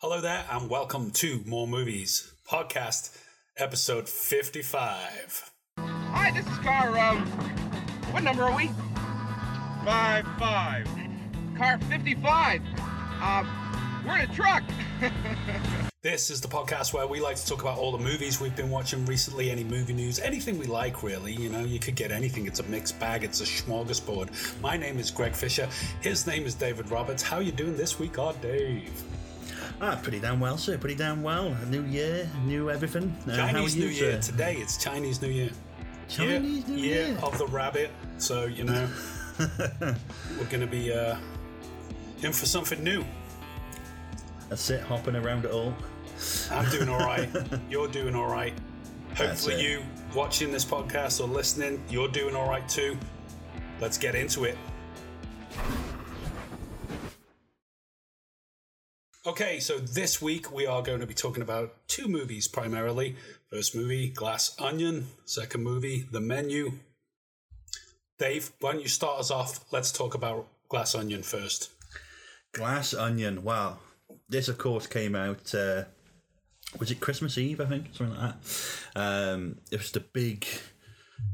Hello there, and welcome to More Movies Podcast, episode 55. Hi, this is car, um, what number are we? Five five. Car 55. Um, we're in a truck. This is the podcast where we like to talk about all the movies we've been watching recently, any movie news, anything we like, really. You know, you could get anything. It's a mixed bag, it's a smorgasbord. My name is Greg Fisher. His name is David Roberts. How you doing this week, oh, Dave? Ah, pretty damn well, sir. Pretty damn well. A new year, new everything. Uh, Chinese you, New Year. sir? Today, it's Chinese New Year. Chinese year, New year Year. of the rabbit. So, you know, we're going to be uh, in for something new. That's it, hopping around it all. I'm doing all right. You're doing all right. Hopefully, you watching this podcast or listening, you're doing all right too. Let's get into it. Okay, so this week we are going to be talking about two movies primarily. First movie, Glass Onion. Second movie, The Menu. Dave, why don't you start us off? Let's talk about Glass Onion first. Glass Onion. Wow. This, of course, came out. Uh, was it Christmas Eve? I think something like that. Um, it was the big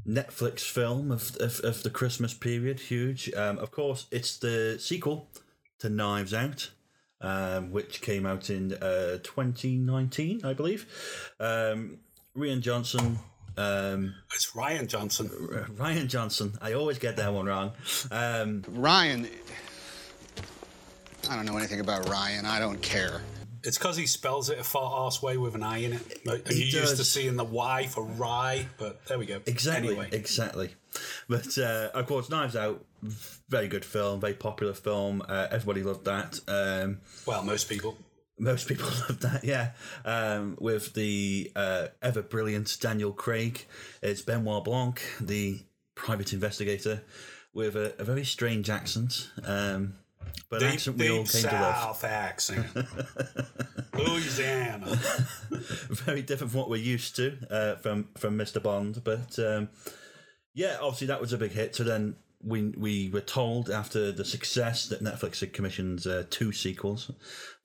Netflix film of of, of the Christmas period. Huge. Um, of course, it's the sequel to Knives Out. Um, which came out in uh, 2019, I believe. Um, Rian Johnson, um, It's Ryan Johnson. Ryan Johnson. I always get that one wrong. Um, Ryan. I don't know anything about Ryan. I don't care. It's because he spells it a far ass way with an I in it. Like, He you used to seeing the Y for rye, but there we go. exactly, Anyway, exactly. But uh, of course, Knives Out, very good film, very popular film. Uh, everybody loved that. Um, well, most people. most people loved that, yeah. Um, with the uh, ever brilliant Daniel Craig, it's Benoit Blanc, the private investigator, with a, a very strange accent. Um, but Deep, accent we all came to love. South accent. Louisiana. very different from what we're used to uh, from from Mr. Bond. But um, yeah, obviously that was a big hit. So then we we were told after the success that Netflix had commissioned uh, two sequels.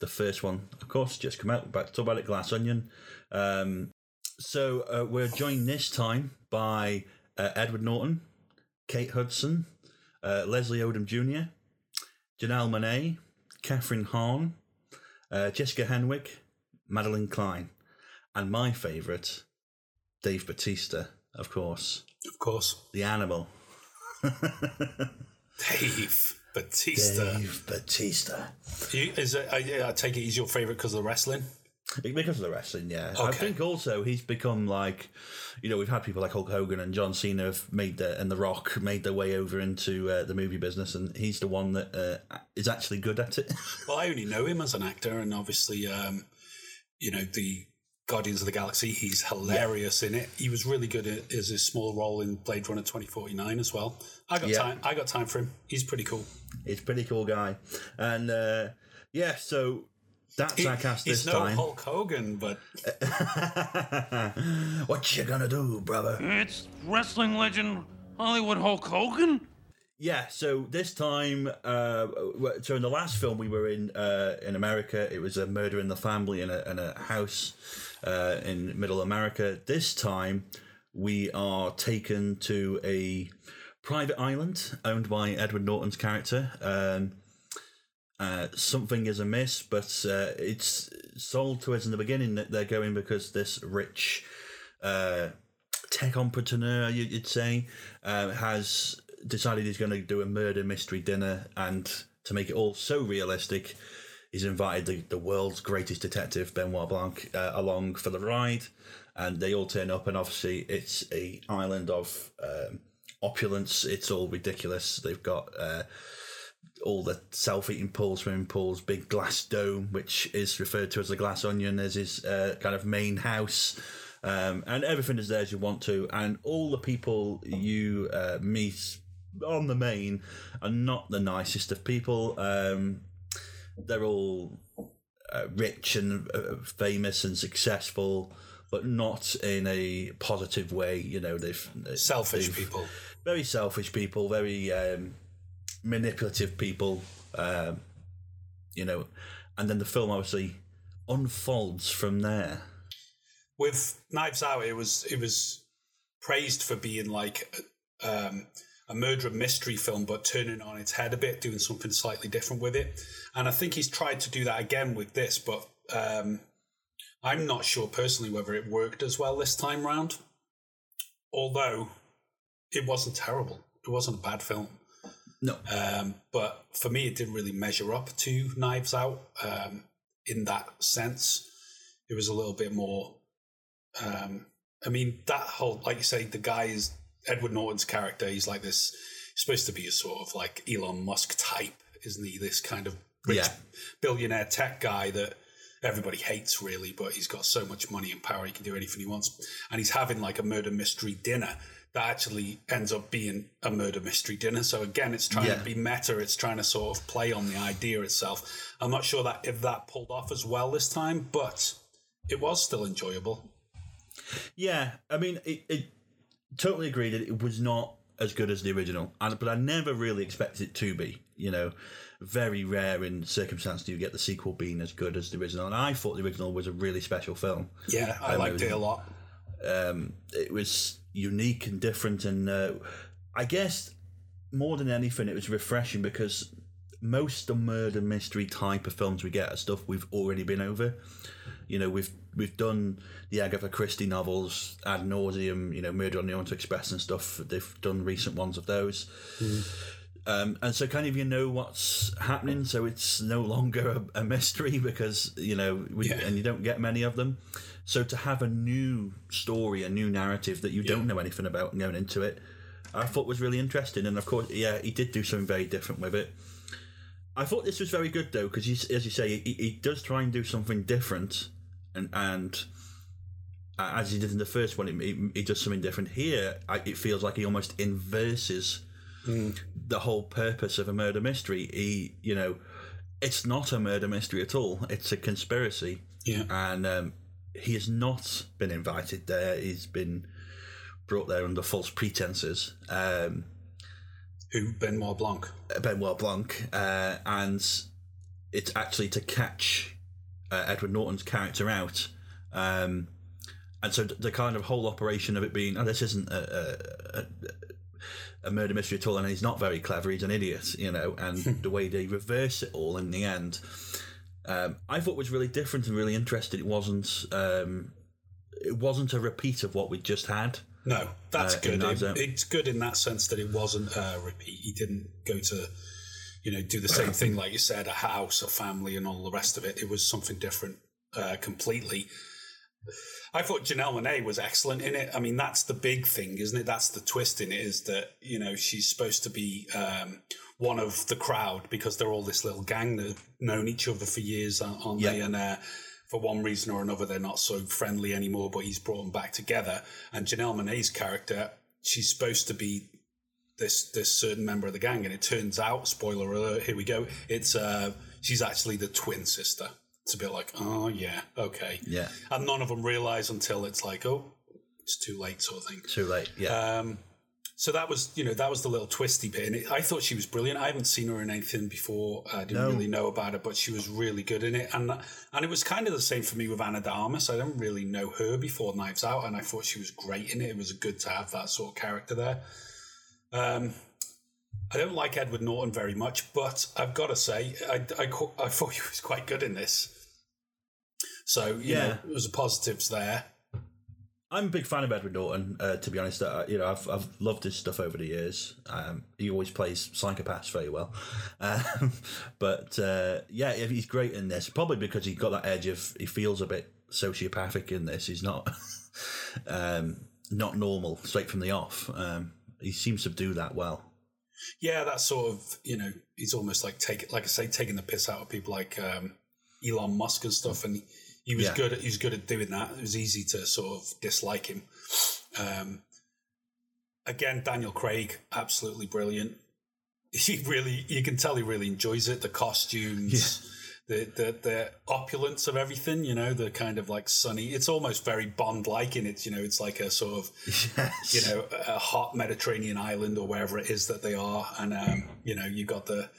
The first one, of course, just come out. Back to talk about it, Glass Onion. Um, so uh, we're joined this time by uh, Edward Norton, Kate Hudson, uh, Leslie Odom Jr., Janelle Monáe, Kathryn Hahn, uh, Jessica Henwick, Madelyn Cline, and my favourite, Dave Batista, of course, of course. the animal. Dave Batista. Dave Batista. You, is it, I, I take it he's your favourite because of the wrestling? Because of the wrestling, yeah. I think also he's become like, you know, we've had people like Hulk Hogan and John Cena have made their, and The Rock made their way over into uh, the movie business, and he's the one that uh, is actually good at it. Well, I only know him as an actor, and obviously, um, you know, the Guardians of the Galaxy, he's hilarious in it. He was really good at as his small role in Blade Runner 2049 as well. I got Yeah. time. I got time for him. He's pretty cool. he's a pretty cool guy. And uh, yeah, so that's He- our cast he's this no time. Hulk Hogan, but what you gonna do, brother? It's wrestling legend Hollywood Hulk Hogan. Yeah, so this time, uh, so in the last film we were in uh, in America, it was a murder in the family in a, in a house uh, in Middle America. This time, we are taken to a private island owned by Edward Norton's character. Um, uh, something is amiss, but uh, it's sold to us in the beginning that they're going because this rich uh, tech entrepreneur, you- you'd say, uh, has decided he's going to do a murder mystery dinner, and to make it all so realistic, he's invited the, the world's greatest detective, Benoit Blanc, uh, along for the ride, and they all turn up, and obviously it's a island of um, opulence. It's all ridiculous. They've got. All the self-eating pools, swimming pools, big glass dome, which is referred to as the glass onion, as his uh, kind of main house, um, and everything is there as you want to, and all the people you uh, meet on the main are not the nicest of people. Um, they're all uh, rich and uh, famous and successful, but not in a positive way. You know, they've selfish they've- people. very selfish people, very um, manipulative people, um, you know. And then the film obviously unfolds from there. With Knives Out, it was it was praised for being like um, a murder mystery film, but turning on its head a bit, doing something slightly different with it. And I think he's tried to do that again with this, but um, I'm not sure personally whether it worked as well this time round. Although it wasn't terrible, it wasn't a bad film. No, Um, but for me, it didn't really measure up to Knives Out um, in that sense. It was a little bit more. Um, I mean, that whole, like you say, the guy is Edward Norton's character. He's like this, he's supposed to be a sort of like Elon Musk type, isn't he? This kind of rich Yeah. billionaire tech guy that everybody hates, really, but he's got so much money and power, he can do anything he wants. And he's having like a murder mystery dinner that actually ends up being a murder mystery dinner. So again, it's trying Yeah. to be meta. It's trying to sort of play on the idea itself. I'm not sure that if that pulled off as well this time, but it was still enjoyable. Yeah, I mean, it, it totally agree that it was not as good as the original, and but I never really expected it to be. You know, very rare in circumstance do you get the sequel being as good as the original, and I thought the original was a really special film. Yeah, I Um, liked it a lot. Um, it was unique and different, and uh, I guess more than anything, it was refreshing because most of the murder mystery type of films we get are stuff we've already been over. You know, we've we've done the Agatha Christie novels ad nauseum. You know, Murder on the Orient Express and stuff. They've done recent ones of those. Um, and so kind of you know what's happening, so it's no longer a, a mystery because you know, we, Yeah. and you don't get many of them. So to have a new story, a new narrative that you don't know anything about going into it, I thought was really interesting. And of course, yeah, he did do something very different with it. I thought this was very good though, because as you say, he, he does try and do something different, and and as he did in the first one, he, he, he does something different. Here, I, it feels like he almost inverses the whole purpose of a murder mystery. He, you know, it's not a murder mystery at all. It's a conspiracy, Yeah. and um, he has not been invited there. He's been brought there under false pretenses. Um, Who? Benoit Blanc. Benoit Blanc, uh, and it's actually to catch uh, Edward Norton's character out. Um, and so the kind of whole operation of it being, oh, this isn't a, a, a, a murder mystery at all, and he's not very clever, he's an idiot, you know, and the way they reverse it all in the end, um, I thought was really different and really interesting. It wasn't, um, it wasn't a repeat of what we just had. No, that's Uh, good. It- it's good in that sense that it wasn't a repeat. He didn't go to, you know, do the same thing like you said, a house, a family, and all the rest of it. It was something different uh, completely. I thought Janelle Monáe was excellent in it. I mean, that's the big thing, isn't it? That's the twist in it is that you know she's supposed to be um, one of the crowd because they're all this little gang that have known each other for years, aren't they? Yeah. And uh, for one reason or another, they're not so friendly anymore. But he's brought them back together. And Janelle Monáe's character, she's supposed to be this this certain member of the gang, and it turns out, spoiler alert, here we go. It's uh, she's actually the twin sister. It's a bit like, oh yeah, okay, Yeah. and none of them realize until it's like, oh, it's too late, sort of thing. Too late, yeah. Um, so that was, you know, that was the little twisty bit. And it, I thought she was brilliant. I haven't seen her in anything before. I didn't No. really know about her, but she was really good in it. And and it was kind of the same for me with Ana de Armas. I didn't really know her before Knives Out, and I thought she was great in it. It was good to have that sort of character there. Um, I don't like Edward Norton very much, but I've got to say, I, I, I thought he was quite good in this. So, you know, Yeah. there was positives there. I'm a big fan of Edward Norton. Uh, to be honest, uh, you know, I've I've loved his stuff over the years. Um, he always plays psychopaths very well, um, but uh, yeah, he's great in this. Probably because he's got that edge of he feels a bit sociopathic in this. He's not um, not normal straight from the off. Um, he seems to do that well. Yeah, that sort of you know he's almost like take like I say taking the piss out of people like um, Elon Musk and stuff, and he, was Yeah. good. At, he was good at doing that. It was easy to sort of dislike him. Um, again, Daniel Craig, absolutely brilliant. He really, you can tell he really enjoys it. The costumes, the, the the opulence of everything. You know, the kind of like sunny. It's almost very Bond like in it. You know, it's like a sort of Yes. you know, a hot Mediterranean island or wherever it is that they are, and um, you know, you got the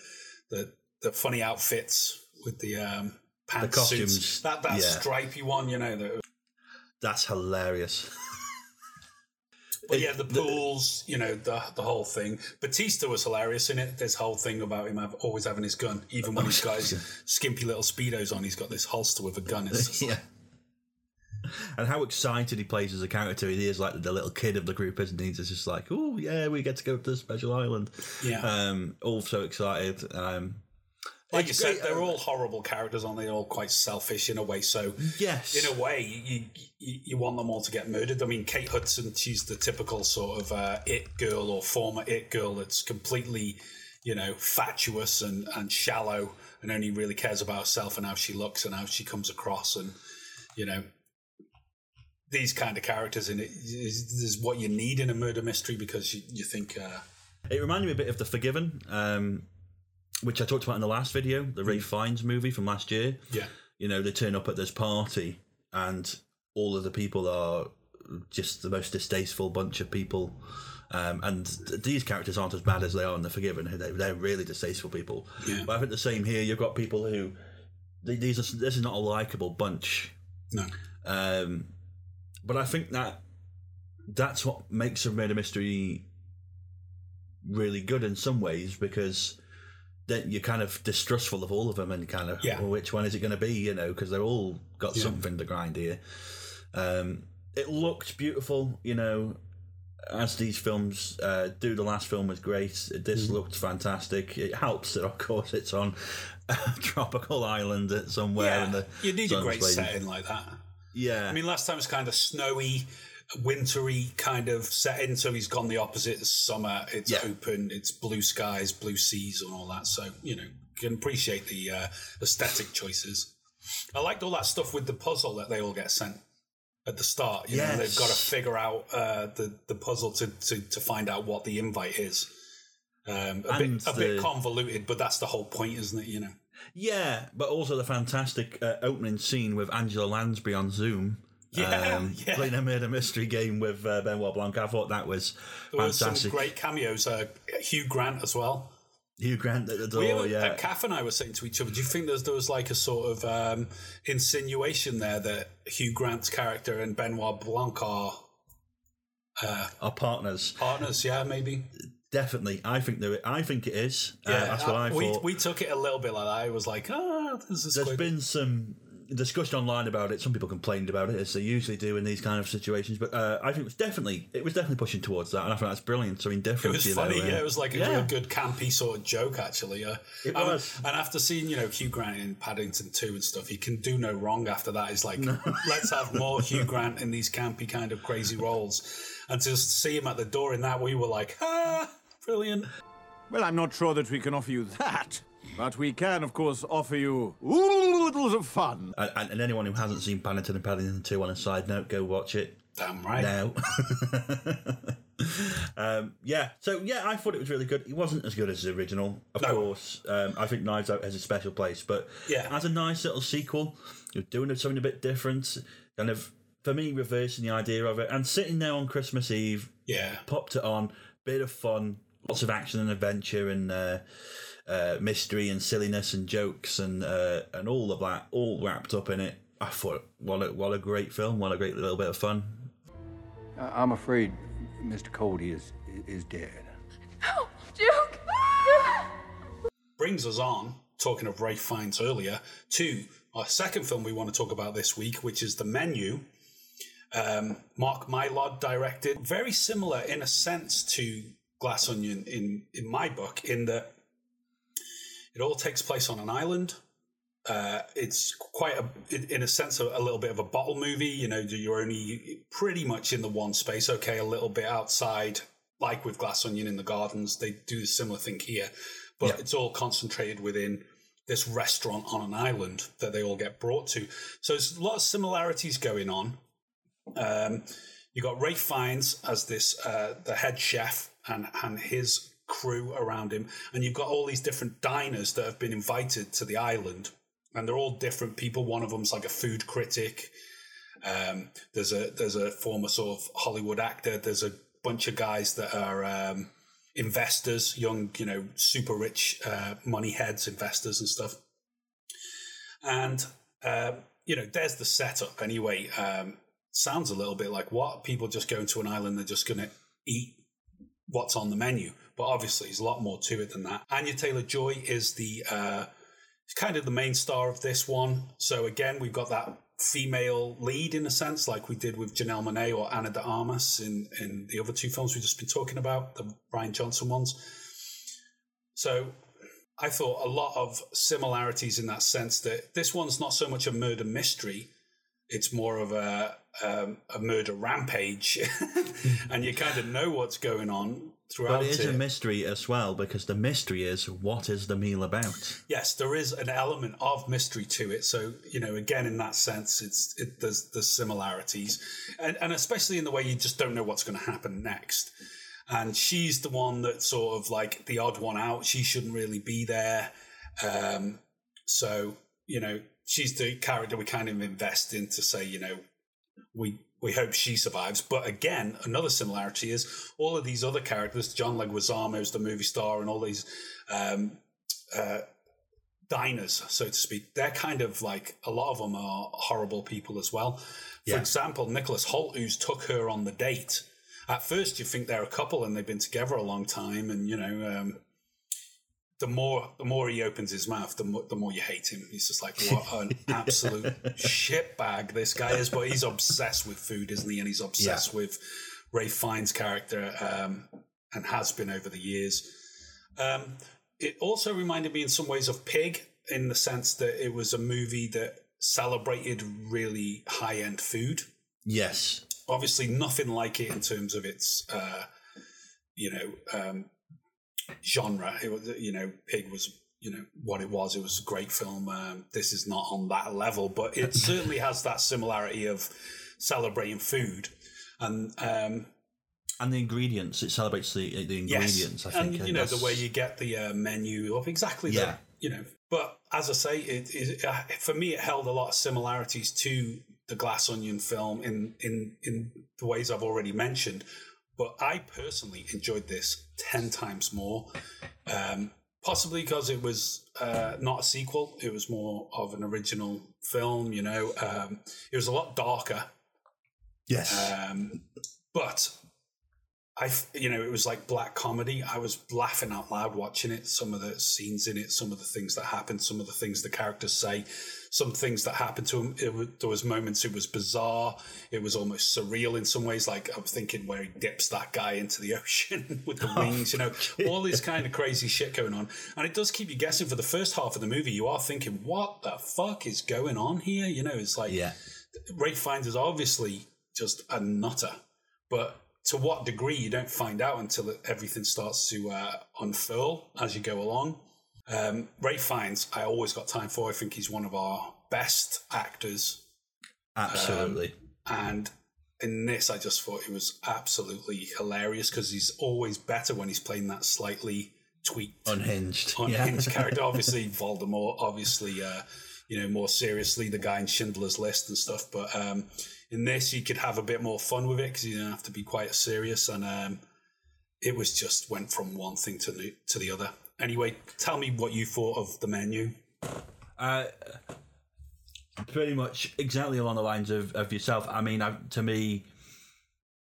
the the funny outfits with the um, pants costumes, suits. That that yeah. stripy one, you know. The, That's hilarious. but yeah, the pools, you know, the the whole thing. Batista was hilarious in it. This whole thing about him have, always having his gun, even when he's got his skimpy little speedos on, he's got this holster with a gun. It's yeah. And how excited he plays as a character. He is like the little kid of the group, isn't he? He's just like, oh, yeah, we get to go to the special island. Yeah. Um, all so excited. Um, like you said, they're uh, all horrible characters, aren't they? They're all quite selfish in a way. So, Yes. in a way, you, you you want them all to get murdered. I mean, Kate Hudson, she's the typical sort of uh, it girl or former it girl that's completely, you know, fatuous and and shallow, and only really cares about herself and how she looks and how she comes across, and you know. These kind of characters in it is, is what you need in a murder mystery because you, you think uh, It reminded me a bit of The Forgiven, um, which I talked about in the last video, the Ralph Fiennes movie from last year. yeah You know, they turn up at this party and all of the people are just the most distasteful bunch of people. Um, and these characters aren't as bad as they are in The Forgiven. They're, they're really distasteful people. Yeah. But I think the same here. You've got people who these are this is not a likable bunch. no Um, but I think that that's what makes a murder mystery really good in some ways because then you're kind of distrustful of all of them and kind of Yeah. well, which one is it going to be? You know because they're all got Yeah. something to grind here. Um, it looked beautiful you know as these films uh, do the last film was great. This Mm-hmm. looked fantastic. It helps that of course it's on a tropical island somewhere in yeah the you need a great setting like that. Yeah. I mean, last time was kind of snowy, wintry kind of setting. So he's gone the opposite. It's summer. It's Yeah. open. It's blue skies, blue seas, and all that. So you know, can appreciate the uh, aesthetic choices. I liked all that stuff with the puzzle that they all get sent at the start. You know, they've got to figure out uh, the the puzzle to, to to find out what the invite is. Um, a And bit a bit convoluted, but that's the whole point, isn't it? You know. Yeah, but also the fantastic uh, opening scene with Angela Lansbury on Zoom. Yeah, yeah. Playing a murder mystery game with uh, Benoit Blanc. I thought that was There was some great cameos. Uh, Hugh Grant as well. Hugh Grant at the We door, were, yeah. uh, Kath and I were saying to each other, do you think there's, there was like a sort of um, insinuation there that Hugh Grant's character and Benoit Blanc are Our partners. partners? Yeah, maybe. Definitely. I think there I think it is. Uh, that's what uh, I we, thought. we took it a little bit like that. I was like, ah, this is There's quite... been some discussion online about it. Some people complained about it, as they usually do in these kind of situations. But uh, I think it was definitely it was definitely pushing towards that, and I think that's brilliant. So It was funny, know, yeah. It was like a yeah. real good campy sort of joke, actually. Uh, It um, was. And after seeing, you know, Hugh Grant in Paddington 2 and stuff, he can do no wrong after that. It's like, let's have more Hugh Grant in these campy kind of crazy roles. And to see him at the door in that, we were like, ah, brilliant. Well, I'm not sure that we can offer you that. But we can, of course, offer you oodles of fun. And, and- and anyone who hasn't seen Paddington and Paddington 2 on a side note, go watch it. Damn right. now. um, yeah, so yeah, I thought it was really good. It wasn't as good as the original, of No. course. Um, I think Knives Out has a special place, but Yeah. as a nice little sequel, you're doing something a bit different, kind of for me reversing the idea of it, and sitting there on Christmas Eve, Yeah. popped it on, bit of fun, lots of action and adventure and. Uh, uh, mystery and silliness and jokes and uh, and all of that all wrapped up in it. I thought, what a what a great film, what a great little bit of fun. I- I'm afraid Mr. Cody is is dead. Duke! Brings us on, talking of Ralph Fiennes earlier, to our second film we want to talk about this week, which is The Menu. Um, Mark Mylod directed. Very similar in a sense to Glass Onion in, in my book, in that it all takes place on an island. Uh, it's quite a, in- a sense, a, a little bit of a bottle movie. You know, you're only pretty much in the one space. Okay, a little bit outside, like with Glass Onion in the gardens. They do a similar thing here, but Yeah. it's all concentrated within this restaurant on an island that they all get brought to. So there's a lot of similarities going on. Um, you got Ralph Fiennes as this uh, the head chef and and his crew around him, and you've got all these different diners that have been invited to the island, and they're all different people. One of them's like a food critic. Um, there's a there's a former sort of Hollywood actor. There's a bunch of guys that are um, investors, young, you know, super rich uh, money heads, investors and stuff. And um, you know, there's the setup anyway. Um, sounds a little bit like what people just going to an island, they're just going to eat what's on the menu. But obviously, there's a lot more to it than that. Anya Taylor Joy is the uh, kind of the main star of this one. So again, we've got that female lead in a sense, like we did with Janelle Monae or Ana de Armas in in the other two films we've just been talking about, the Rian Johnson ones. So I thought a lot of similarities in that sense that this one's not so much a murder mystery, it's more of a um, a murder rampage, and you kind of know what's going on throughout But it is it. a mystery as well because the mystery is what is the meal about? yes, there is an element of mystery to it. So you know, again, in that sense, it's it, there's there's similarities, and and especially in the way you just don't know what's going to happen next. And she's the one that's sort of like the odd one out. She shouldn't really be there. Um, so you know, she's the character we kind of invest in to say, you know, we we hope she survives. But again, another similarity is all of these other characters, John Leguizamo is the movie star, and all these um, uh, diners, so to speak. They're kind of like a lot of them are horrible people as well. For Yeah. example, Nicholas Hoult, who's took her on the date. At first, you think they're a couple and they've been together a long time, and you know. Um, the more the more he opens his mouth, the more the more you hate him. He's just like what an absolute shitbag this guy is. But he's obsessed with food, isn't he? And he's obsessed with Ralph Fiennes' character, um, and has been over the years. Um, it also reminded me in some ways of Pig, in the sense that it was a movie that celebrated really high end food. Yes. Obviously, nothing like it in terms of its, uh, you know, um, genre. It was, you know, Pig was, you know, what it was. It was a great film. Um, this is not on that level, but it certainly has that similarity of celebrating food. And um, And the ingredients, it celebrates the the ingredients, I think. and you know the way you get the uh, menu of exactly Yeah. that. You know, but as I say, it, it uh, for me it held a lot of similarities to the Glass Onion film in in in the ways I've already mentioned. But I personally enjoyed this ten times more. Um, possibly because it was uh, not a sequel; it was more of an original film. You know, um, it was a lot darker. Yes. Um, but I, you know, it was like black comedy. I was laughing out loud watching it. Some of the scenes in it, some of the things that happened, some of the things the characters say, some things that happened to him. It was, there was moments it was bizarre. It was almost surreal in some ways. Like I'm thinking where he dips that guy into the ocean with the oh, wings. You know, all this kind of crazy shit going on, and it does keep you guessing. For the first half of the movie, you are thinking, "What the fuck is going on here?" You know, it's like yeah. Ralph Fiennes is obviously just a nutter, but to what degree you don't find out until everything starts to uh, unfurl as you go along. Um, Ralph Fiennes, I always got time for. I think he's one of our best actors, Absolutely. and in this, I just thought it was absolutely hilarious because he's always better when he's playing that slightly tweaked Unhinged. unhinged yeah. character. Obviously, Voldemort. Obviously, uh, you know, more seriously, the guy in Schindler's List and stuff. But um, in this, you could have a bit more fun with it because you don't have to be quite serious. And um, it was just went from one thing to the to the other. Anyway, tell me what you thought of the menu. Uh, pretty much exactly along the lines of, of yourself. I mean, I, to me,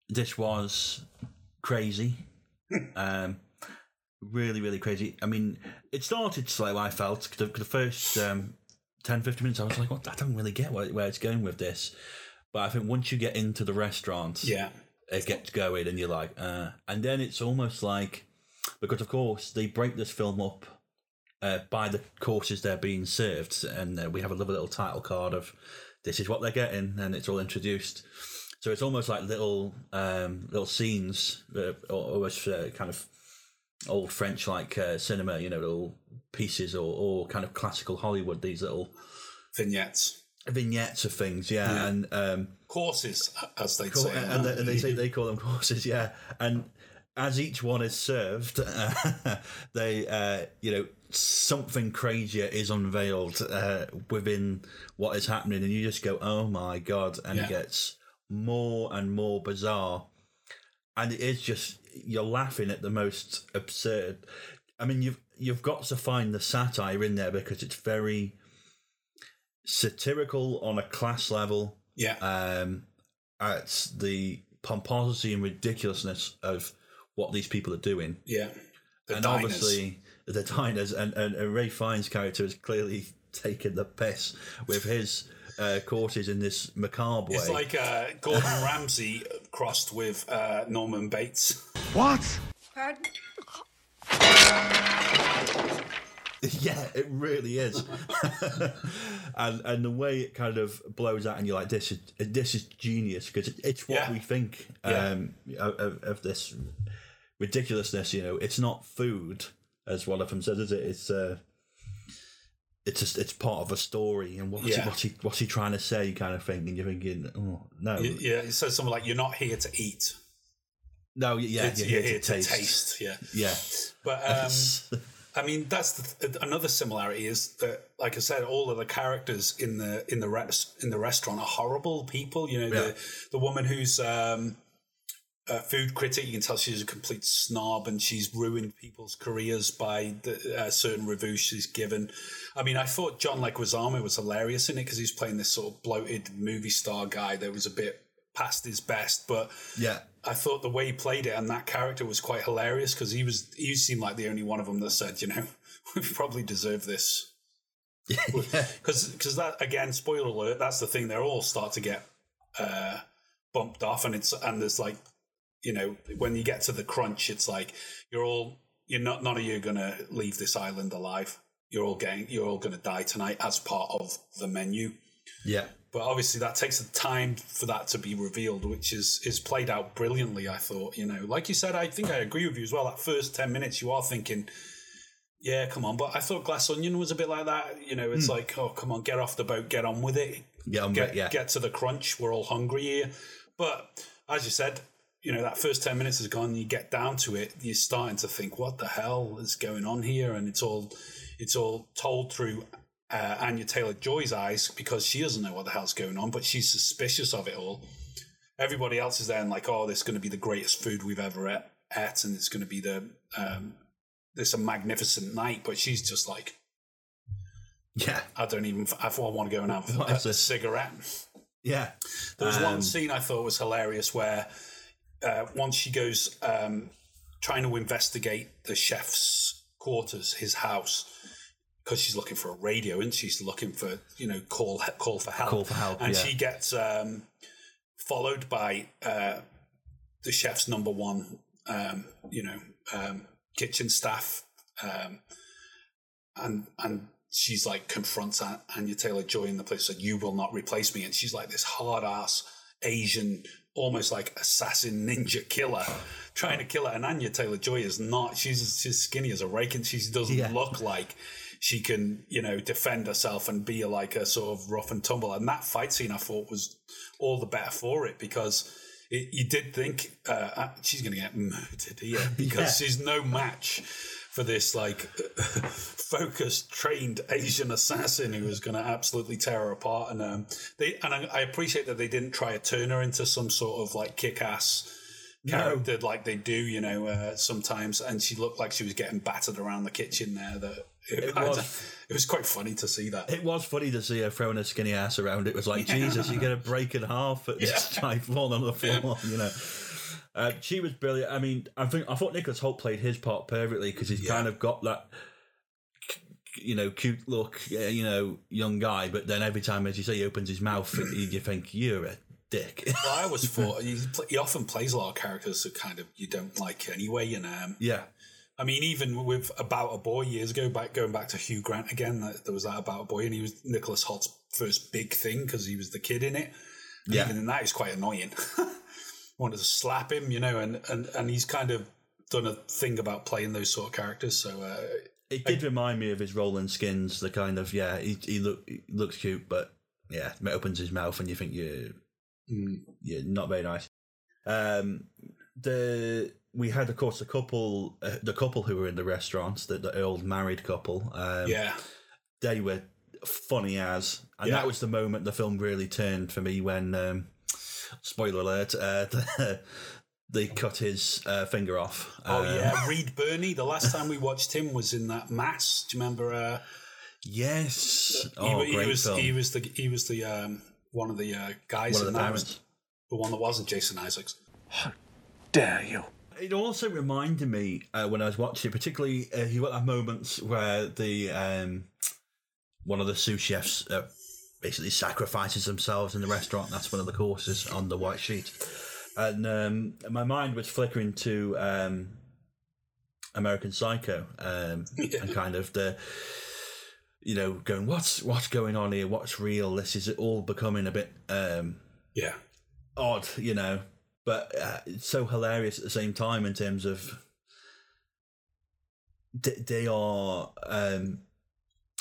this was crazy. um, really, really crazy. I mean, it started slow, I felt. The, the first um, 10, 15 minutes, I was like, what? I don't really get where, where it's going with this. But I think once you get into the restaurant, Yeah, it gets going and you're like, uh, and then it's almost like, because of course they break this film up uh, by the courses they're being served, and uh, we have a lovely little title card of this is what they're getting, and it's all introduced. So it's almost like little um, little scenes, uh, almost uh, kind of old French like uh, cinema, you know, little pieces or, or kind of classical Hollywood. These little vignettes, vignettes of things, yeah, and um, courses, as they Cool, say. and, and they, and they say they call them courses, yeah. And as each one is served, uh, they, uh, you know, something crazier is unveiled uh, within what is happening, and you just go, "Oh my god!" And Yeah. it gets more and more bizarre, and it is just you're laughing at the most absurd. I mean, you've you've got to find the satire in there because it's very satirical on a class level. Yeah. Um, at the pomposity and ridiculousness of what these people are doing. yeah. The and diners. obviously the diners and, and, and Ralph Fiennes' character has clearly taken the piss with his uh, courses in this macabre way. It's like uh, Gordon Ramsay crossed with uh, Norman Bates. What? Pardon? yeah, it really is. and and the way it kind of blows out, and you're like, this is this is genius because it, it's what Yeah. we think Yeah. um, of, of this ridiculousness. You know, it's not food, as one of them says, is it? It's uh, it's just it's part of a story, and what's Yeah. he, what's he what's he trying to say, you kind of thing, and you're thinking, oh no, Yeah, it says something like, "You're not here to eat. no, yeah, It's- you're here, to, taste. Yeah, Yeah, but um, I mean, that's the, another similarity is that, like I said, all of the characters in the in the res- in the restaurant are horrible people. You know, Yeah. the the woman who's um, a food critic, you can tell she's a complete snob, and she's ruined people's careers by the uh, certain reviews she's given. I mean, I thought John Leguizamo was hilarious in it because he was playing this sort of bloated movie star guy that was a bit past his best, but yeah, I thought the way he played it and that character was quite hilarious because he was he seemed like the only one of them that said, you know, we probably deserve this. Because because that again, spoiler alert, that's the thing. They all start to get uh, bumped off, and it's and there's like, you know, when you get to the crunch, it's like you're all you're not none of you are gonna leave this island alive. You're all getting you're all gonna die tonight as part of the menu yeah. But obviously that takes the time for that to be revealed which is is played out brilliantly i thought you know. Like you said i think i agree with you as well. That first 10 minutes you are thinking yeah come on. But i thought glass onion was a bit like that you know. It's hmm. like oh come on get off the boat get on with it. Get on get, yeah. get to the crunch. We're all hungry here. But as you said you know that first 10 minutes is gone. You get down to it. You're starting to think what the hell is going on here? And it's all it's all told through uh, Anya Taylor Joy's eyes because she doesn't know what the hell's going on, but she's suspicious of it all. Everybody else is there and like, oh, this is going to be the greatest food we've ever ate, ate and it's going to be the um, this a magnificent night. But she's just like, Yeah, I don't even. I thought I want to go and have What a, is cigarette. yeah. There was Um, one scene I thought was hilarious where uh, once she goes um, trying to investigate the chef's quarters, his house, because she's looking for a radio and she's looking for you know call call for help. Call for help, and yeah. she gets um, followed by uh, the chef's number one, um, you know, um, kitchen staff, um, and and she's like confronts An- Anya Taylor Joy in the place like you will not replace me, and she's like this hard ass Asian, almost like assassin ninja killer, trying to kill her. And Anya Taylor Joy is not. She's she's skinny as a rake, and she doesn't Yeah. look like she can, you know, defend herself and be like a sort of rough and tumble. And that fight scene, I thought, was all the better for it because. It, you did think uh, uh, she's going to get murdered here because Yeah. she's no match for this like focused, trained Asian assassin who was going to absolutely tear her apart. And um, they and I, I appreciate that they didn't try to turn her into some sort of like kick-ass character like they do, you know, uh, sometimes. And she looked like she was getting battered around the kitchen there. That it, It was. it was quite funny to see that. It was funny to see her throwing her skinny ass around. It was like, Jesus, you're going to break in half at this Yeah. time fall on the floor, you know. Uh, she was brilliant. I mean, I think I thought Nicholas Hoult played his part perfectly because he's Yeah. kind of got that, you know, cute look, you know, young guy. But then every time, as you say, he opens his mouth, you think you're a dick. Well, I was for he, he often plays a lot of characters that kind of you don't like anyway, and um, yeah, I mean, even with About a Boy years ago, back going back to Hugh Grant again, that- there was that About a Boy, and he was Nicholas Hoult's first big thing because he was the kid in it. And Yeah. Even in that, he's quite annoying. Wanted to slap him, you know, and, and, and he's kind of done a thing about playing those sort of characters. So, uh, it did remind me of his Rolling Skins. The kind of yeah, he he, look, he looks cute, but yeah, it opens his mouth and you think you're mm, yeah, not very nice. Um, the we had, of course, a couple, uh, the couple who were in the restaurants, the, the old married couple. Um, yeah. they were funny as, and Yeah. that was the moment the film really turned for me when, um, spoiler alert, uh, they cut his uh, finger off. Oh, Uh, yeah. Reed Birney, the last time we watched him was in that Mass. Do you remember? Uh, Yes. He, Oh, he great was film. he was the he was the um, one of the uh, guys One of in the that parents. was the one that wasn't Jason Isaacs. How dare you? It also reminded me uh, when I was watching, it, particularly uh, you got that moments where the um, one of the sous chefs uh, basically sacrifices themselves in the restaurant. That's one of the courses on the white sheet, and um, my mind was flickering to um, American Psycho um, and kind of the. You know, going what's what's going on here? What's real? This is all becoming a bit um, Yeah, odd, you know, but uh, it's so hilarious at the same time in terms of th- they are um,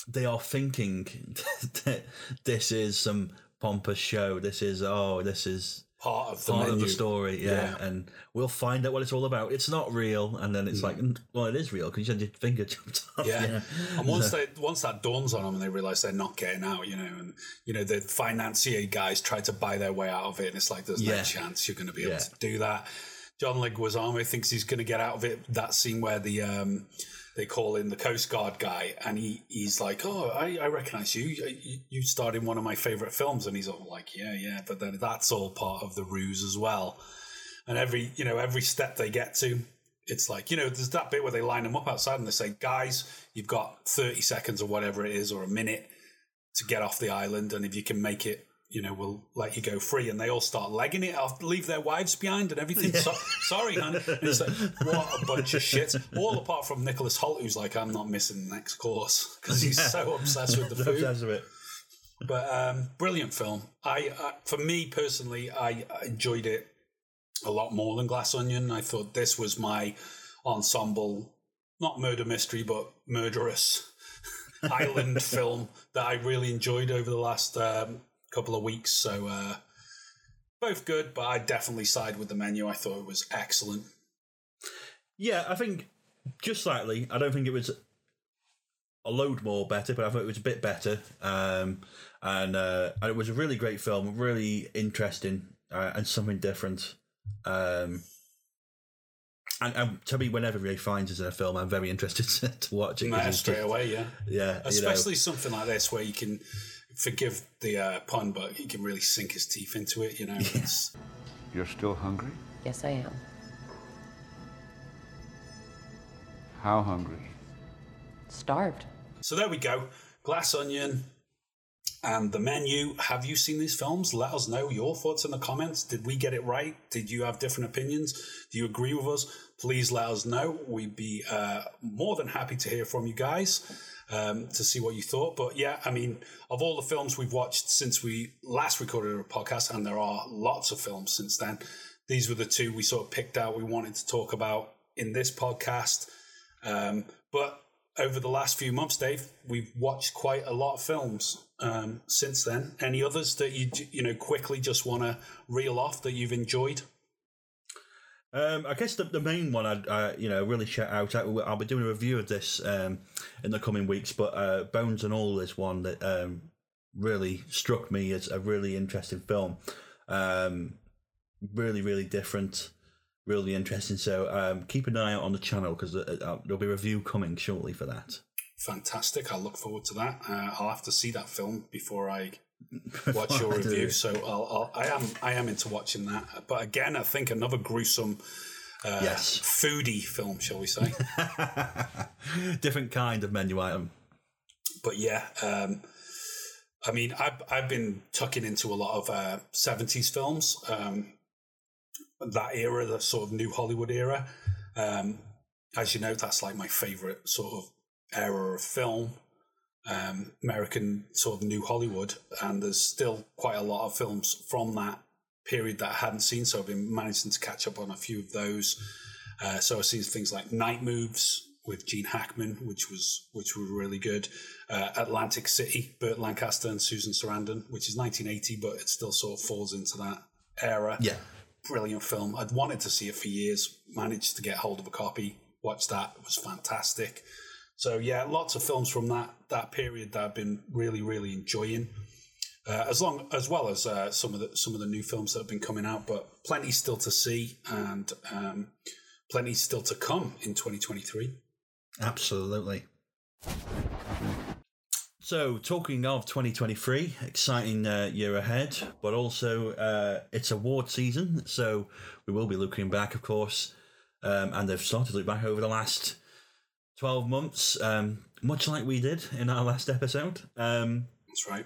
they are thinking that this is some pompous show. This is oh, this is part of the part of the story, yeah. Yeah. And we'll find out what it's all about. It's not real, and then it's like, "Mm, well, it is real because you had your finger chopped off. Yeah, know? and once So- they once that dawns on them and they realize they're not getting out, you know, and you know the financier guys try to buy their way out of it, and it's like there's no chance you're going to be able Yeah. to do that. John Leguizamo thinks he's going to get out of it. That scene where the um, they call in the Coast Guard guy, and he he's like, "Oh, I, I recognize you. you. Starred in one of my favorite films," and he's all like, "Yeah, yeah," but then that's all part of the ruse as well. And every you know every step they get to, it's like you know there's that bit where they line them up outside and they say, "Guys, you've got 30 seconds or whatever it is, or a minute to get off the island, and if you can make it." You know, we'll let you go free, and they all start legging it off, leave their wives behind, and everything. So, sorry, hon. It's like what a bunch of shit. All apart from Nicholas Hoult, who's like, "I'm not missing the next course" because he's Yeah. so obsessed with the food. obsessed with it. But um, brilliant film. I, uh, for me personally, I I enjoyed it a lot more than Glass Onion. I thought this was my ensemble, not murder mystery, but murderous island film that I really enjoyed over the last um, couple of weeks. So uh, both good, but I definitely side with the menu. I thought it was excellent. Yeah, I think just slightly. I don't think it was a load more better, but I thought it was a bit better. Um, and, uh, and it was a really great film, really interesting uh, and something different. Um, and, and to me, whenever Ray finds us in a film, I'm very interested to, to watch it. Straight away, yeah. Yeah, you know. Especially something like this where you can forgive the uh, pun, but he can really sink his teeth into it. You know, it's You're still hungry? Yes, I am. How hungry? Starved. So there we go. Glass Onion and the menu. Have you seen these films? Let us know your thoughts in the comments. Did we get it right? Did you have different opinions? Do you agree with us? Please let us know. We'd be uh, more than happy to hear from you guys um, to see what you thought. But yeah, I mean, of all the films we've watched since we last recorded a podcast, and there are lots of films since then, these were the two we sort of picked out we wanted to talk about in this podcast. Um, but over the last few months, Dave, we've watched quite a lot of films um, since then. Any others that you you know quickly just want to reel off that you've enjoyed? Um, I guess the, the main one I'd uh, you know really shout out. I- I'll be doing a review of this um, in the coming weeks, but uh, Bones and All is one that um, really struck me as a really interesting film. Um, really, really different, really interesting. So um, keep an eye out on the channel because uh, uh, there'll be a review coming shortly for that. Fantastic! I look forward to that. Uh, I'll have to see that film before I watch your review. So I'll, I'll, I am I am into watching that. But again, I think another gruesome. Uh, Yes. foodie film, shall we say? Different kind of menu item. but yeah, um, I mean, I've I've been tucking into a lot of uh, '70s films, um, that era, the sort of new Hollywood era. Um, as you know, that's like my favorite sort of era of film, um, American sort of new Hollywood, and there's still quite a lot of films from that period that I hadn't seen, so I've been managing to catch up on a few of those. Uh, so I've seen things like Night Moves with Gene Hackman, which was which were really good. Uh, Atlantic City, Burt Lancaster and Susan Sarandon, which is 1980, but it still sort of falls into that era. Yeah. Brilliant film. I'd wanted to see it for years. Managed to get hold of a copy. Watched that. It was fantastic. So yeah, lots of films from that that period that I've been really really enjoying. Uh, as long as well as uh, some of the some of the new films that have been coming out, but plenty still to see and um, plenty still to come in 2023. Absolutely. So, talking of 2023, exciting uh, year ahead, but also uh, it's award season, so we will be looking back, of course, um, and they've started to look back over the last 12 months, um, much like we did in our last episode. Um, That's right.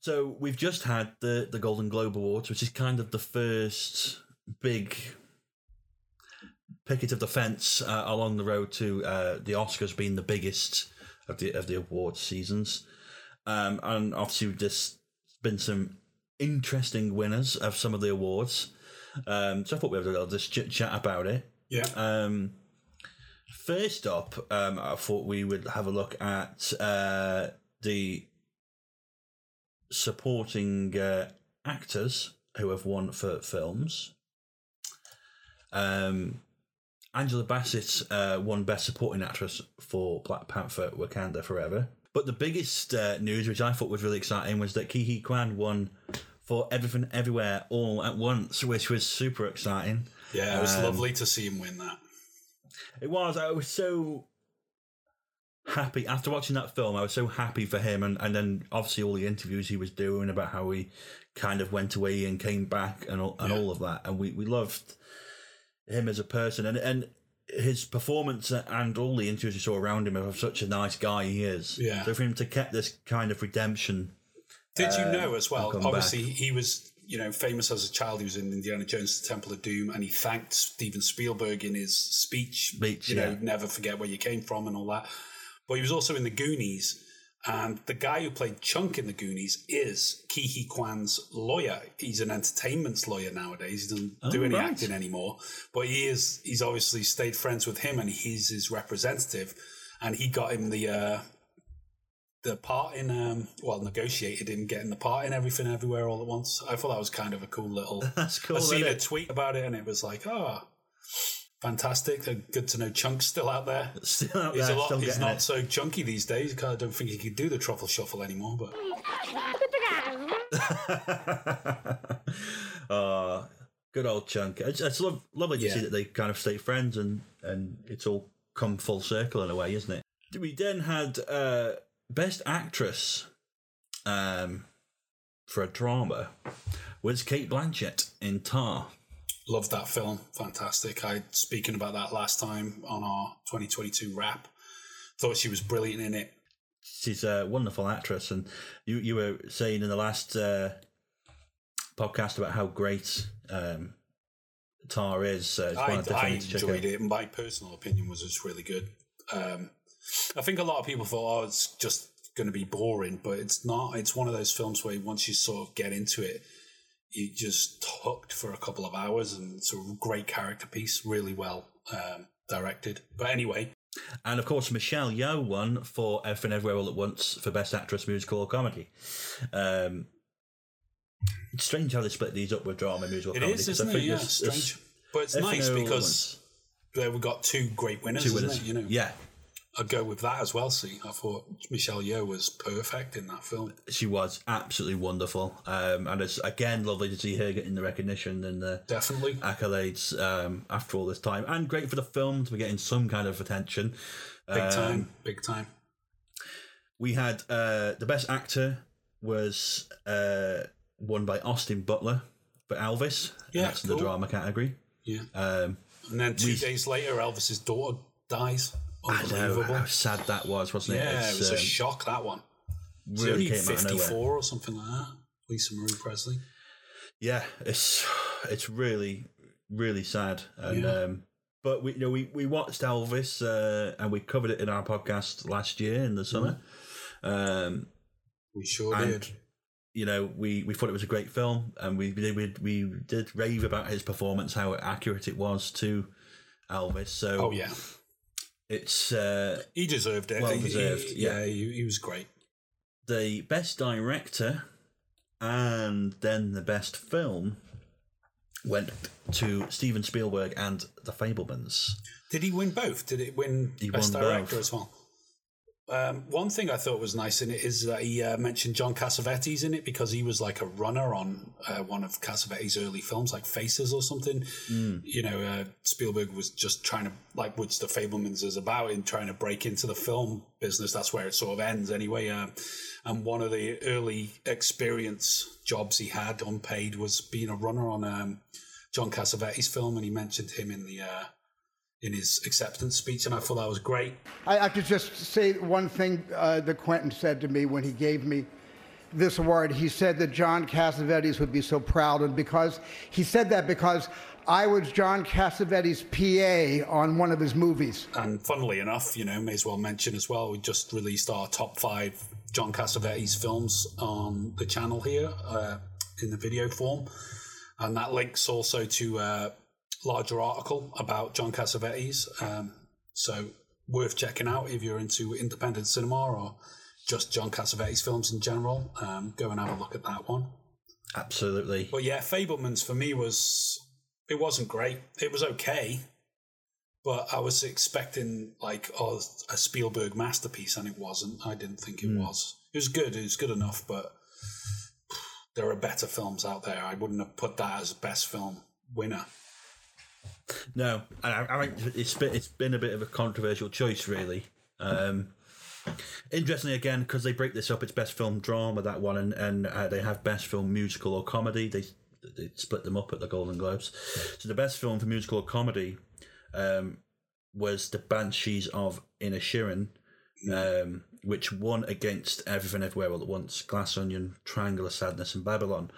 so, we've just had the, the Golden Globe Awards, which is kind of the first big picket of the fence uh, along the road to uh, the Oscars being the biggest of the of the awards seasons. Um, and obviously, there's been some interesting winners of some of the awards. Um, so I thought we would just chit chat about it. Yeah. Um, first up, um, I thought we would have a look at uh, the supporting uh, actors who have won for films. Um, Angela Bassett uh, won Best Supporting Actress for Black Panther: Wakanda Forever. But the biggest uh, news, which I thought was really exciting, was that Ki Kwan won for Everything Everywhere All at Once, which was super exciting. Yeah, it was Um, lovely to see him win that. It was. I was so happy after watching that film. I was so happy for him, and, and then obviously all the interviews he was doing about how he kind of went away and came back, and all, and Yeah. all of that. And we, we loved him as a person, and and his performance and all the interviews you saw around him of such a nice guy he is. Yeah. So for him to get this kind of redemption. Did you uh, know as well? Obviously, he was you know famous as a child. He was in Indiana Jones: The Temple of Doom, and he thanked Steven Spielberg in his speech. Speech, you know, yeah. never forget where you came from and all that. But he was also in the Goonies, and the guy who played Chunk in the Goonies is Ke Huy Quan's lawyer. He's an entertainment lawyer nowadays. He doesn't do Oh, any right. acting anymore, but he is. He's obviously stayed friends with him, and he's his representative. And he got him the uh, the part in um well negotiated him getting the part in everything everywhere all at once. I thought that was kind of a cool little. That's cool. I seen a tweet about it and it was like, oh, fantastic! Good to know Chunk's still out there. Still out He's there, a lot. still He's not it. so chunky these days. I don't think he could do the truffle shuffle anymore. But uh, good old chunk. It's, it's lo- lovely to Yeah. see that they kind of stay friends and, and it's all come full circle in a way, isn't it? We then had uh, Best Actress um, for a drama was Cate Blanchett in Tar. loved that film. Fantastic. I speaking about that last time on our 2022 wrap. Thought she was brilliant in it. She's a wonderful actress, and you you were saying in the last uh, podcast about how great um, Tar is. So it's one I, I I definitely need to check enjoyed it. My personal opinion was it's really good. Um, I think a lot of people thought, oh, it's just going to be boring, but it's not. It's one of those films where once you sort of get into it, you just hooked for a couple of hours, and it's a great character piece, really well um, directed. But anyway, And of course, Michelle Yeoh won for Everything Everywhere All at Once for Best Actress Musical or Comedy. Um, it's strange how they split these up with drama and musical it comedy. is, 'cause I isn't it? Yeah, there's- strange. But it's nice Everywhere All at because there we got two great winners, Two isn't winners. it? You know, Yeah, I'd go with that as well. See, I thought Michelle Yeoh was perfect in that film. she was absolutely wonderful. Um, and it's again lovely to see her getting the recognition and the Definitely. accolades um, after all this time. And great for the film to be getting some kind of attention. Big Um, time, big time. We had uh, the best actor was uh, won by Austin Butler for Elvis. Yeah, that's in the drama category. Yeah. Um, And then two we- days later, Elvis's daughter dies. I know how sad that was, wasn't it? Yeah, It's, it was a um, shock that one. Really only came out of nowhere. 54 or something like that. Lisa Marie Presley. Yeah, it's it's really really sad. And Yeah. um, but we you know we we watched Elvis uh, and we covered it in our podcast last year in the summer. Um, We sure and did. you know we we thought it was a great film, and we did we, we did rave about his performance, how accurate it was to Elvis. So Oh, yeah. It's uh, He deserved it. Well He- he- deserved, yeah. yeah, he, he was great. the best director and then the best film went to Steven Spielberg and The Fabelmans. Did he win both? Did it win He Best won Director both. as well? Um, one thing I thought was nice in it is that he uh, mentioned John Cassavetes in it because he was like a runner on uh, one of Cassavetes' early films, like Faces or something. You know, uh, Spielberg was just trying to, like, which the Fabelmans is about, in trying to break into the film business. That's where it sort of ends, anyway. Uh, and one of the early experience jobs he had unpaid was being a runner on um, John Cassavetes' film, and he mentioned him in the uh, in his acceptance speech, and I thought that was great. I, I could just say one thing uh, that Quentin said to me when he gave me this award. He said that John Cassavetes would be so proud, and because he said that because I was John Cassavetes' PA on one of his movies. And funnily enough, you know, may as well mention as well, we just released our top five John Cassavetes films on the channel here uh, in the video form. And that links also to a larger article about John Cassavetes. Um, so worth checking out if you're into independent cinema or just John Cassavetes films in general. Um, go and have a look at that one. Absolutely. But yeah, Fabelmans for me was it wasn't great. It was okay, but I was expecting like oh, a Spielberg masterpiece, and it wasn't. I didn't think it Mm. was. It was good. It was good enough, but there are better films out there. I wouldn't have put that as best film winner. No, I, I think it's been, it's been a bit of a controversial choice, really. Um, interestingly, again, because they break this up, it's best film drama that one, and and uh, they have best film musical or comedy. They they split them up at the Golden Globes. So the best film for musical or comedy um, was the Banshees of Inisherin, um, which won against Everything Everywhere All at Once, Glass Onion, Triangle of Sadness, and Babylon.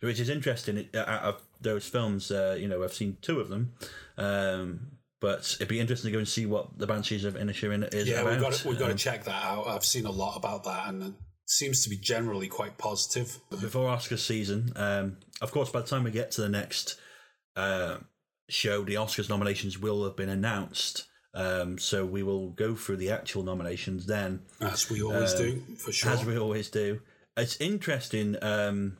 Which is interesting. Out of those films, uh, you know, I've seen two of them, um, but it'd be interesting to go and see what the Banshees of Inisherin is yeah, about. we've got to, we've got to Um, check that out. I've seen a lot about that, and it seems to be generally quite positive. before Oscar season. Um, of course, by the time we get to the next uh, show, the Oscars nominations will have been announced. Um, so we will go through the actual nominations then, As we always Um, do, for sure. as we always do. It's interesting um,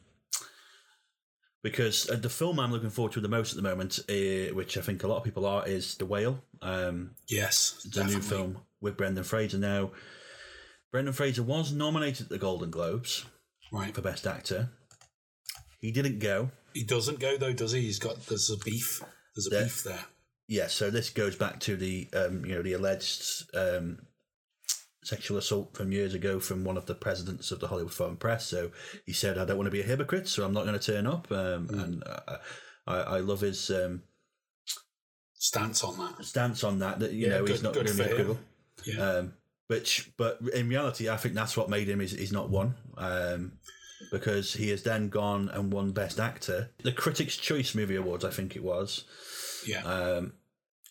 because uh, the film I'm looking forward to the most at the moment, uh, which I think a lot of people are, is The Whale. Um, yes, the new film with Brendan Fraser. Now, Brendan Fraser was nominated at the Golden Globes right. for Best Actor. He didn't go. He doesn't go though, does he? He's got there's a beef. There's a Yeah. beef there. Yeah, so this goes back to the um, you know the alleged um, sexual assault from years ago from one of the presidents of the Hollywood Foreign Press. So he said, "I don't want to be a hypocrite, so I'm not going to turn up." Um, And uh, I, I love his um, Stance on that. stance on that. That you Yeah, know he's good- not good going to be hypocritical. Yeah. Um, which, but in reality, I think that's what made him is he's not won. Um, because he has then gone and won Best Actor, the Critics' Choice Movie Awards, I think it was. Yeah. Um,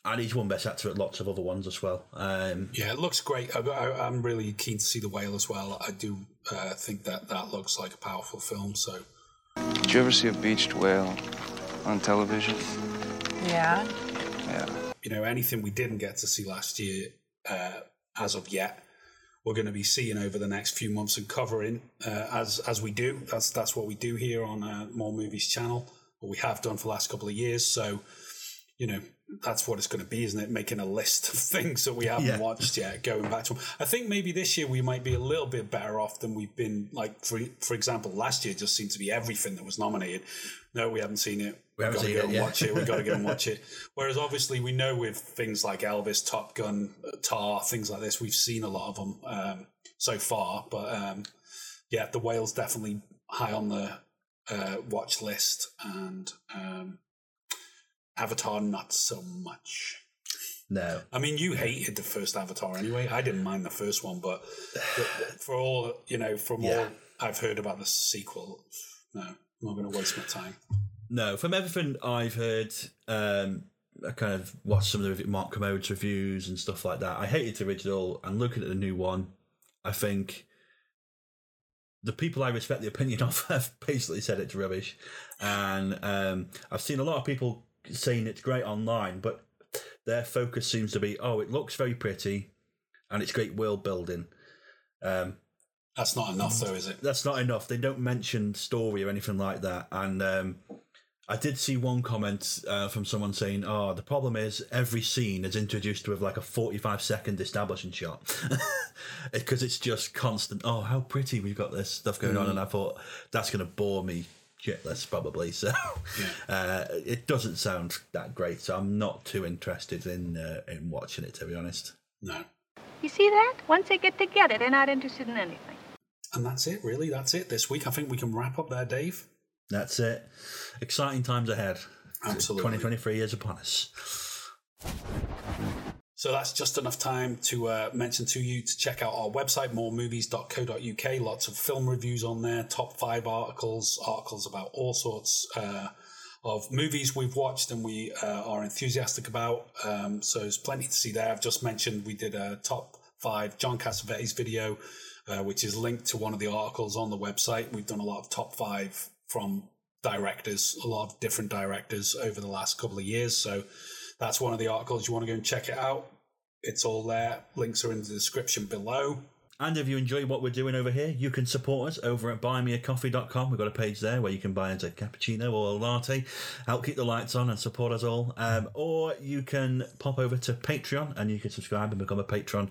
and he's won Best Actor at lots of other ones as well. Um, Yeah, it looks great. I, I, I'm really keen to see the whale as well. I do uh, think that that looks like a powerful film. So Did you ever see a beached whale on television? Yeah. Yeah. you know, anything we didn't get to see last year, uh, as of yet, we're going to be seeing over the next few months and covering uh, as as we do. That's that's what we do here on uh, More Movies channel, What we have done for the last couple of years. So, you know, that's what it's going to be, isn't it? Making a list of things that we haven't Yeah. watched yet, going back to them. I think maybe this year we might be a little bit better off than we've been. Like for for example, last year just seemed to be everything that was nominated. No, we haven't seen it. We haven't We've got to go it, and yeah. watch it. We've got to go and watch it. Whereas obviously we know with things like Elvis, Top Gun, Tar, things like this, we've seen a lot of them um, so far. But um, yeah, the whale's definitely high on the uh, watch list, and um, Avatar not so much. no. I mean, you hated the first Avatar anyway. I didn't mind the first one, but for all you know, from all I've heard about the sequel, no, I'm not going to waste my time. No, from everything I've heard, um, I kind of watched some of the Mark Kermode's reviews and stuff like that. I hated the original, and looking at the new one, I think the people I respect the opinion of have basically said it's rubbish, and um, I've seen a lot of people saying it's great online, but their focus seems to be, oh, it looks very pretty, and it's great world building. Um, That's not enough, though, is it? that's not enough. They don't mention story or anything like that. And um, I did see one comment uh, from someone saying, "Oh, the problem is every scene is introduced with like a forty-five second establishing shot because it's just constant. Oh, how pretty we've got this stuff going on." Mm. And I thought that's going to bore me shitless probably. So uh, it doesn't sound that great. So I'm not too interested in uh, in watching it to be honest. No. You see that? Once they get together, they're not interested in anything. And that's it, really. That's it this week. I think we can wrap up there, Dave. That's it. Exciting times ahead. Absolutely. 2023 is upon us. So that's just enough time to uh, mention to you to check out our website, moremovies.co.uk. Lots of film reviews on there, top five articles, articles about all sorts uh, of movies we've watched and we uh, are enthusiastic about. Um, so there's plenty to see there. I've just mentioned we did a top five John Cassavetes video, uh, which is linked to one of the articles on the website. We've done a lot of top five from directors, a lot of different directors over the last couple of years. So that's one of the articles you want to go and check it out. It's all there. Links are in the description below. And if you enjoy what we're doing over here, you can support us over at buymeacoffee.com. We've got a page there where you can buy us a cappuccino or a latte, help keep the lights on and support us all. Um, or you can pop over to Patreon and you can subscribe and become a patron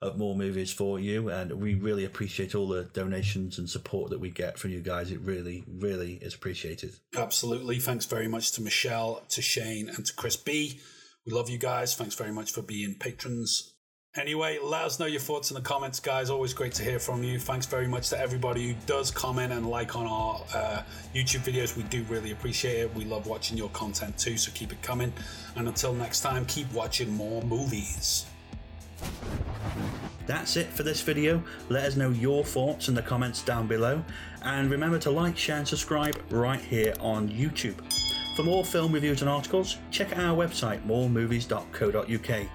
of more movies for you. And we really appreciate all the donations and support that we get from you guys. It really, really is appreciated. Absolutely. Thanks very much to Michelle, to Shane, and to Chris B. We love you guys. Thanks very much for being patrons. Anyway, let us know your thoughts in the comments, guys. Always great to hear from you. Thanks very much to everybody who does comment and like on our uh, YouTube videos. We do really appreciate it. We love watching your content too, so keep it coming. And until next time, keep watching more movies. That's it for this video. Let us know your thoughts in the comments down below. And remember to like, share, and subscribe right here on YouTube. For more film reviews and articles, check out our website, moremovies.co.uk.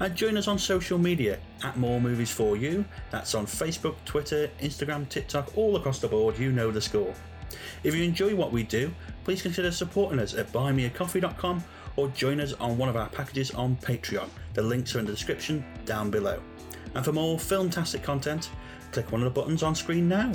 And join us on social media at More Movies For You. That's on Facebook, Twitter, Instagram, TikTok, all across the board. You know the score. If you enjoy what we do, please consider supporting us at buymeacoffee.com or join us on one of our packages on Patreon. The links are in the description down below. And for more filmtastic content, click one of the buttons on screen now.